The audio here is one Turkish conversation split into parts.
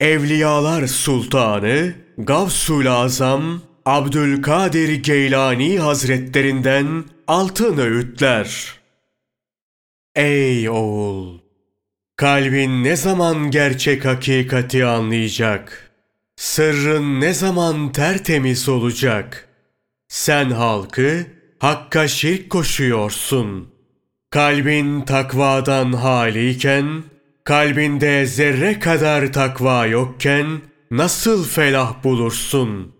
Evliyalar Sultanı Gavsul Azam Abdülkadir Geylani Hazretlerinden Altın Öğütler Ey oğul! Kalbin ne zaman gerçek hakikati anlayacak? Sırrın ne zaman tertemiz olacak? Sen halkı hakka şirk koşuyorsun. Kalbin takvadan haliyken, kalbinde zerre kadar takva yokken nasıl felah bulursun?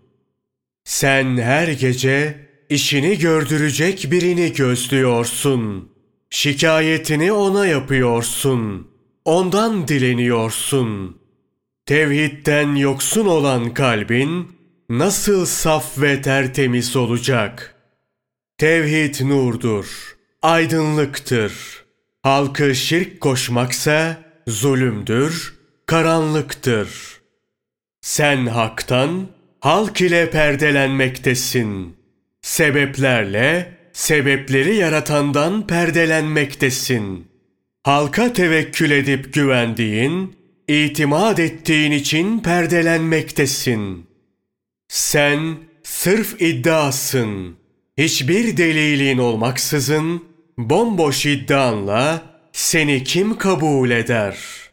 Sen her gece işini gördürecek birini gözlüyorsun. Şikayetini ona yapıyorsun. Ondan dileniyorsun. Tevhidden yoksun olan kalbin nasıl saf ve tertemiz olacak? Tevhid nurdur, aydınlıktır. Halkı şirk koşmaksa zulümdür, karanlıktır. Sen haktan, halk ile perdelenmektesin. Sebeplerle, sebepleri yaratandan perdelenmektesin. Halka tevekkül edip güvendiğin, itimat ettiğin için perdelenmektesin. Sen sırf iddiasın. Hiçbir delilin olmaksızın bomboş iddianla seni kim kabul eder?''